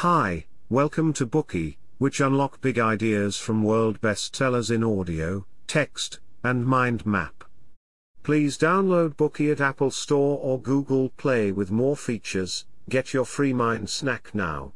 Hi, welcome to Bookey, which unlock big ideas from world bestsellers in audio, text, and mind map. Please download Bookey at Apple Store or Google Play with more features. Get your free mind snack now.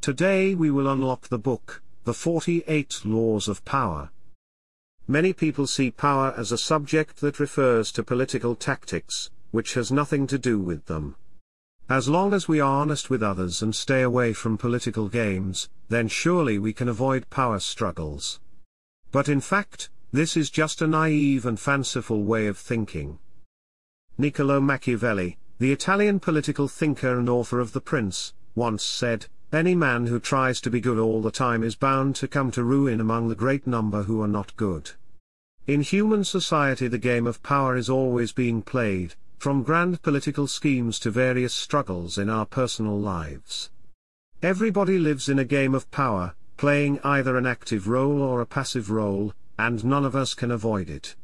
Today we will unlock the book, The 48 Laws of Power. Many people see power as a subject that refers to political tactics, which has nothing to do with them. As long as we are honest with others and stay away from political games, then surely we can avoid power struggles. But in fact, this is just a naive and fanciful way of thinking. Niccolo Machiavelli, the Italian political thinker and author of The Prince, once said, Any man who tries to be good all the time is bound to come to ruin among the great number who are not good. In human society the game of power is always being played, from grand political schemes to various struggles in our personal lives. Everybody lives in a game of power, playing either an active role or a passive role, and none of us can avoid it.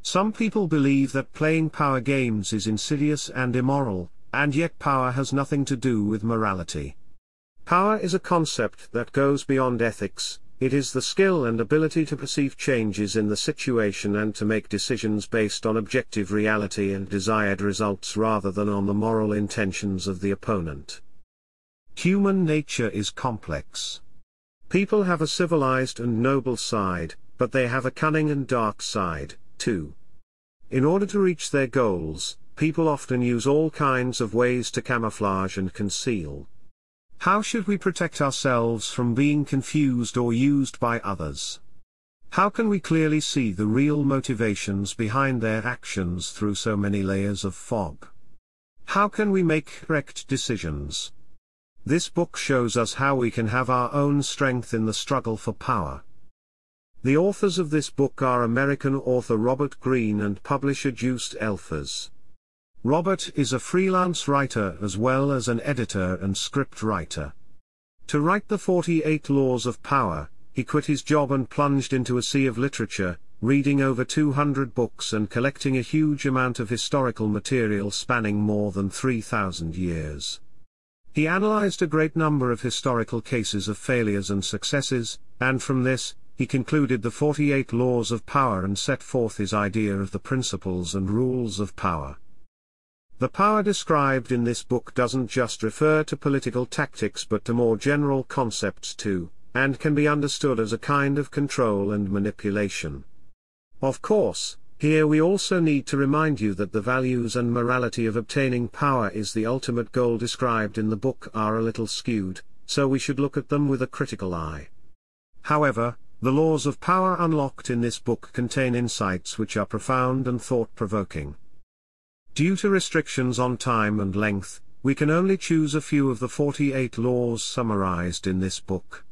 Some people believe that playing power games is insidious and immoral, and yet power has nothing to do with morality. Power is a concept that goes beyond ethics, it is the skill and ability to perceive changes in the situation and to make decisions based on objective reality and desired results rather than on the moral intentions of the opponent. Human nature is complex. People have a civilized and noble side, but they have a cunning and dark side, too. In order to reach their goals, people often use all kinds of ways to camouflage and conceal. How should we protect ourselves from being confused or used by others? How can we clearly see the real motivations behind their actions through so many layers of fog? How can we make correct decisions? This book shows us how we can have our own strength in the struggle for power. The authors of this book are American author Robert Greene and publisher Joost Elffers. Robert is a freelance writer as well as an editor and script writer. To write the 48 Laws of Power, he quit his job and plunged into a sea of literature, reading over 200 books and collecting a huge amount of historical material spanning more than 3,000 years. He analyzed a great number of historical cases of failures and successes, and from this, he concluded the 48 Laws of Power and set forth his idea of the principles and rules of power. The power described in this book doesn't just refer to political tactics but to more general concepts too, and can be understood as a kind of control and manipulation. Of course, here we also need to remind you that the values and morality of obtaining power is the ultimate goal described in the book are a little skewed, so we should look at them with a critical eye. However, the laws of power unlocked in this book contain insights which are profound and thought-provoking. Due to restrictions on time and length, we can only choose a few of the 48 laws summarized in this book.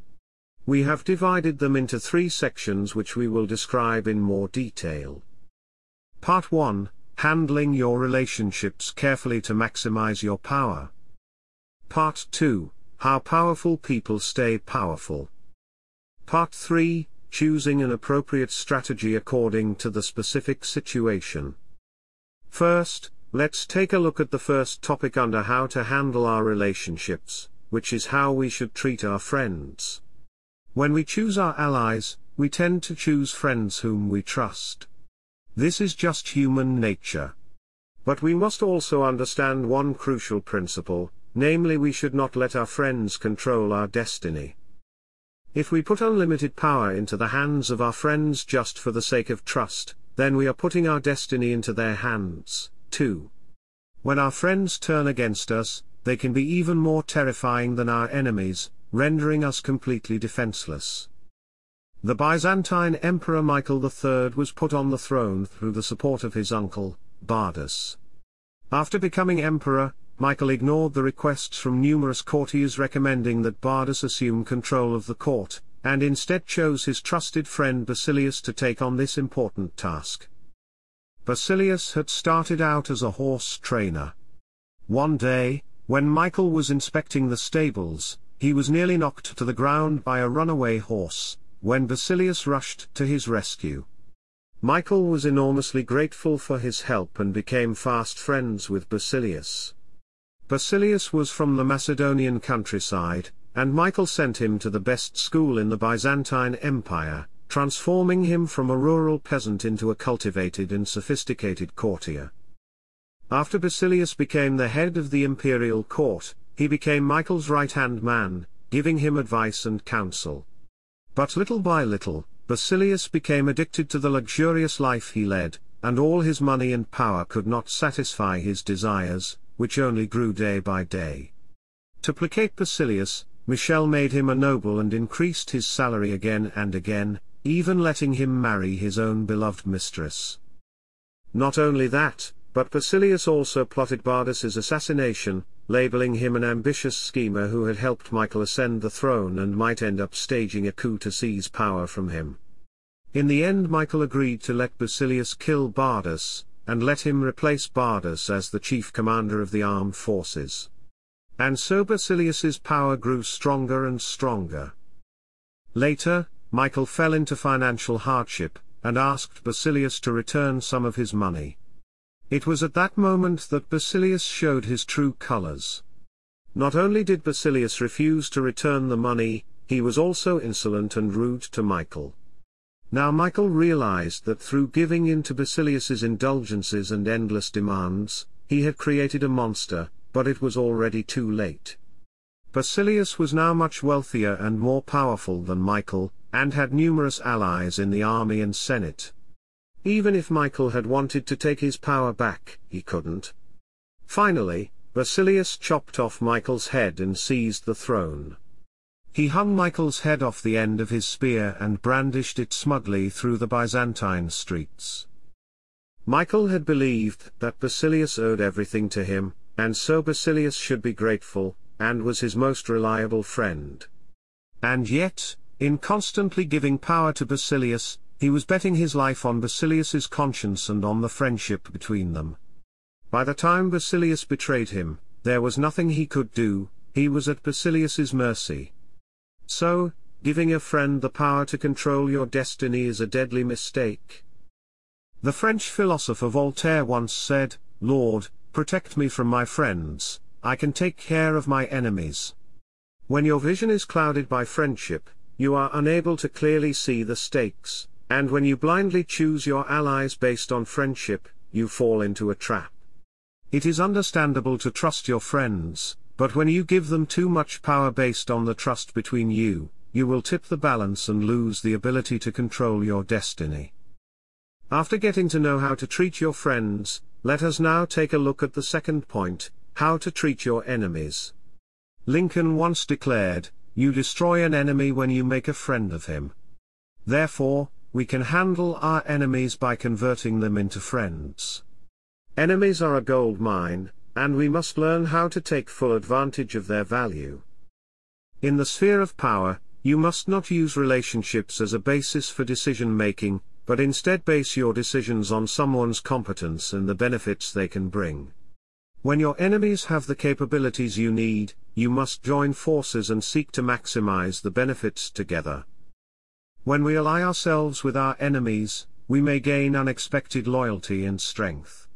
We have divided them into three sections which we will describe in more detail. Part 1 Handling your relationships carefully to maximize your power. Part 2 How powerful people stay powerful. Part 3 Choosing an appropriate strategy according to the specific situation. First, Let's take a look at the first topic under how to handle our relationships, which is how we should treat our friends. When we choose our allies, we tend to choose friends whom we trust. This is just human nature. But we must also understand one crucial principle, namely we should not let our friends control our destiny. If we put unlimited power into the hands of our friends just for the sake of trust, then we are putting our destiny into their hands. 2. When our friends turn against us, they can be even more terrifying than our enemies, rendering us completely defenseless. The Byzantine Emperor Michael III was put on the throne through the support of his uncle, Bardas. After becoming emperor, Michael ignored the requests from numerous courtiers recommending that Bardas assume control of the court, and instead chose his trusted friend Basilius to take on this important task. Basilius had started out as a horse trainer. One day, when Michael was inspecting the stables, he was nearly knocked to the ground by a runaway horse, when Basilius rushed to his rescue. Michael was enormously grateful for his help and became fast friends with Basilius. Basilius was from the Macedonian countryside, and Michael sent him to the best school in the Byzantine Empire, transforming him from a rural peasant into a cultivated and sophisticated courtier. After Basilius became the head of the imperial court, he became Michael's right-hand man, giving him advice and counsel. But little by little, Basilius became addicted to the luxurious life he led, and all his money and power could not satisfy his desires, which only grew day by day. To placate Basilius, Michael made him a noble and increased his salary again and again, even letting him marry his own beloved mistress. Not only that, but Basilius also plotted Bardas's assassination, labeling him an ambitious schemer who had helped Michael ascend the throne and might end up staging a coup to seize power from him. In the end Michael agreed to let Basilius kill Bardas, and let him replace Bardas as the chief commander of the armed forces. And so Basilius's power grew stronger and stronger. Later, Michael fell into financial hardship, and asked Basilius to return some of his money. It was at that moment that Basilius showed his true colors. Not only did Basilius refuse to return the money, he was also insolent and rude to Michael. Now Michael realized that through giving in to Basilius's indulgences and endless demands, he had created a monster, but it was already too late. Basilius was now much wealthier and more powerful than Michael, and had numerous allies in the army and senate. Even if Michael had wanted to take his power back, he couldn't. Finally, Basilius chopped off Michael's head and seized the throne. He hung Michael's head off the end of his spear and brandished it smugly through the Byzantine streets. Michael had believed that Basilius owed everything to him, and so Basilius should be grateful, and was his most reliable friend. And yet, in constantly giving power to Basilius, he was betting his life on Basilius's conscience and on the friendship between them. By the time Basilius betrayed him, there was nothing he could do, he was at Basilius's mercy. So, giving a friend the power to control your destiny is a deadly mistake. The French philosopher Voltaire once said, Lord, protect me from my friends, I can take care of my enemies. When your vision is clouded by friendship, you are unable to clearly see the stakes, and when you blindly choose your allies based on friendship, you fall into a trap. It is understandable to trust your friends, but when you give them too much power based on the trust between you, you will tip the balance and lose the ability to control your destiny. After getting to know how to treat your friends, let us now take a look at the second point, how to treat your enemies. Lincoln once declared, you destroy an enemy when you make a friend of him. Therefore, we can handle our enemies by converting them into friends. Enemies are a gold mine, and we must learn how to take full advantage of their value. In the sphere of power, you must not use relationships as a basis for decision making, but instead base your decisions on someone's competence and the benefits they can bring. When your enemies have the capabilities you need, you must join forces and seek to maximize the benefits together. When we ally ourselves with our enemies, we may gain unexpected loyalty and strength.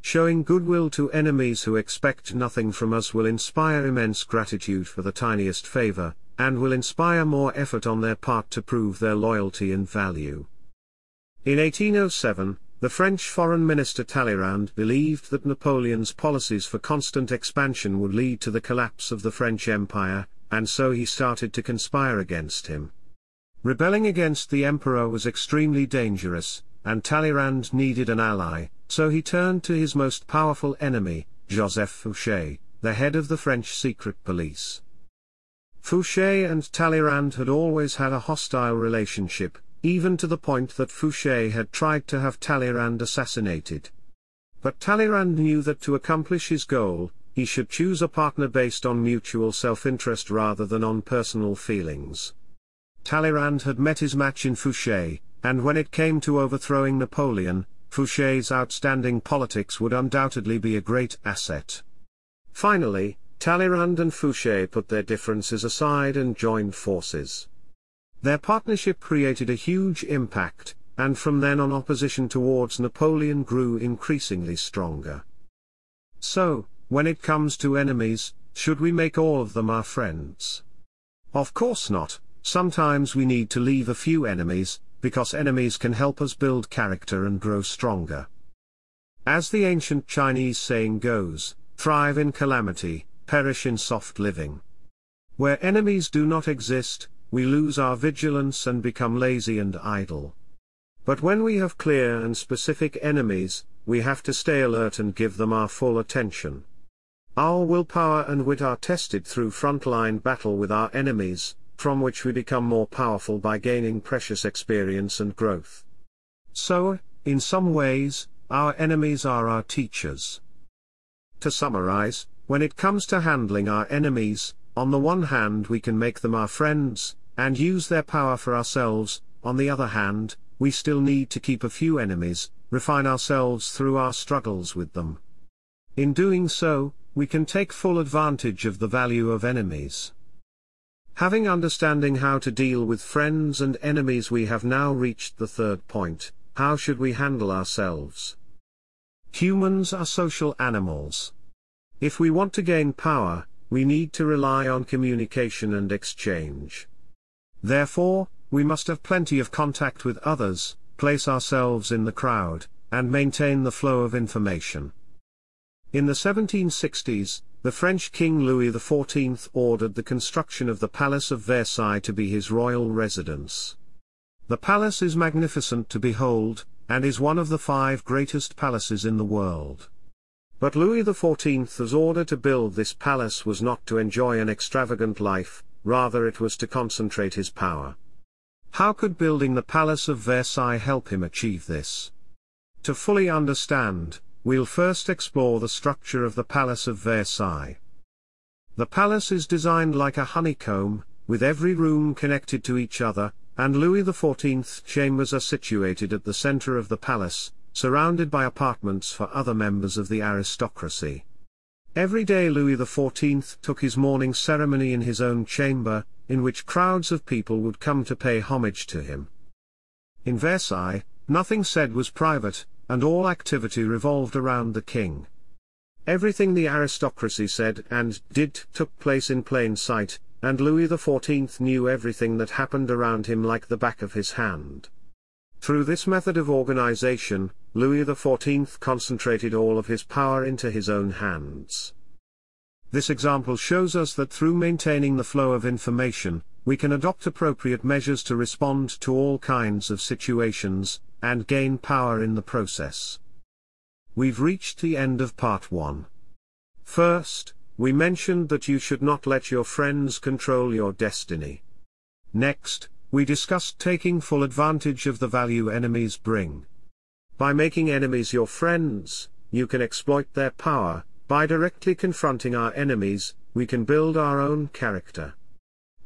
Showing goodwill to enemies who expect nothing from us will inspire immense gratitude for the tiniest favor, and will inspire more effort on their part to prove their loyalty and value. In 1807, the French foreign minister Talleyrand believed that Napoleon's policies for constant expansion would lead to the collapse of the French Empire, and so he started to conspire against him. Rebelling against the emperor was extremely dangerous, and Talleyrand needed an ally, so he turned to his most powerful enemy, Joseph Fouché, the head of the French secret police. Fouché and Talleyrand had always had a hostile relationship, even to the point that Fouché had tried to have Talleyrand assassinated. But Talleyrand knew that to accomplish his goal, he should choose a partner based on mutual self-interest rather than on personal feelings. Talleyrand had met his match in Fouché, and when it came to overthrowing Napoleon, Fouché's outstanding politics would undoubtedly be a great asset. Finally, Talleyrand and Fouché put their differences aside and joined forces. Their partnership created a huge impact, and from then on opposition towards Napoleon grew increasingly stronger. So, when it comes to enemies, should we make all of them our friends? Of course not, sometimes we need to leave a few enemies, because enemies can help us build character and grow stronger. As the ancient Chinese saying goes, thrive in calamity, perish in soft living. Where enemies do not exist, we lose our vigilance and become lazy and idle. But when we have clear and specific enemies, we have to stay alert and give them our full attention. Our willpower and wit are tested through frontline battle with our enemies, from which we become more powerful by gaining precious experience and growth. So, in some ways, our enemies are our teachers. To summarize, when it comes to handling our enemies, on the one hand we can make them our friends, and use their power for ourselves, on the other hand, we still need to keep a few enemies, refine ourselves through our struggles with them. In doing so, we can take full advantage of the value of enemies. Having understanding how to deal with friends and enemies we have now reached the third point, how should we handle ourselves? Humans are social animals. If we want to gain power, we need to rely on communication and exchange. Therefore, we must have plenty of contact with others, place ourselves in the crowd, and maintain the flow of information. In the 1760s, the French King Louis XIV ordered the construction of the Palace of Versailles to be his royal residence. The palace is magnificent to behold, and is one of the five greatest palaces in the world. But Louis XIV's order to build this palace was not to enjoy an extravagant life, rather it was to concentrate his power. How could building the Palace of Versailles help him achieve this? To fully understand, We'll first explore the structure of the Palace of Versailles. The palace is designed like a honeycomb, with every room connected to each other, and Louis XIV's chambers are situated at the center of the palace, surrounded by apartments for other members of the aristocracy. Every day Louis XIV took his morning ceremony in his own chamber, in which crowds of people would come to pay homage to him. In Versailles, nothing said was private, and all activity revolved around the king. Everything the aristocracy said and did took place in plain sight, and Louis XIV knew everything that happened around him like the back of his hand. Through this method of organization, Louis XIV concentrated all of his power into his own hands. This example shows us that through maintaining the flow of information, we can adopt appropriate measures to respond to all kinds of situations, and gain power in the process. We've reached the end of part 1. First, we mentioned that you should not let your friends control your destiny. Next, we discussed taking full advantage of the value enemies bring. By making enemies your friends, you can exploit their power, by directly confronting our enemies, we can build our own character.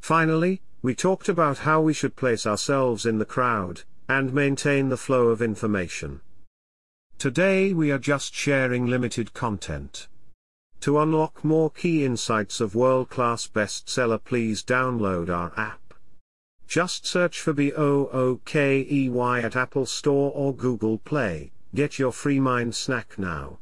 Finally, we talked about how we should place ourselves in the crowd, and maintain the flow of information. Today we are just sharing limited content. To unlock more key insights of world-class bestseller please download our app. Just search for B-O-O-K-E-Y at Apple Store or Google Play, get your free mind snack now.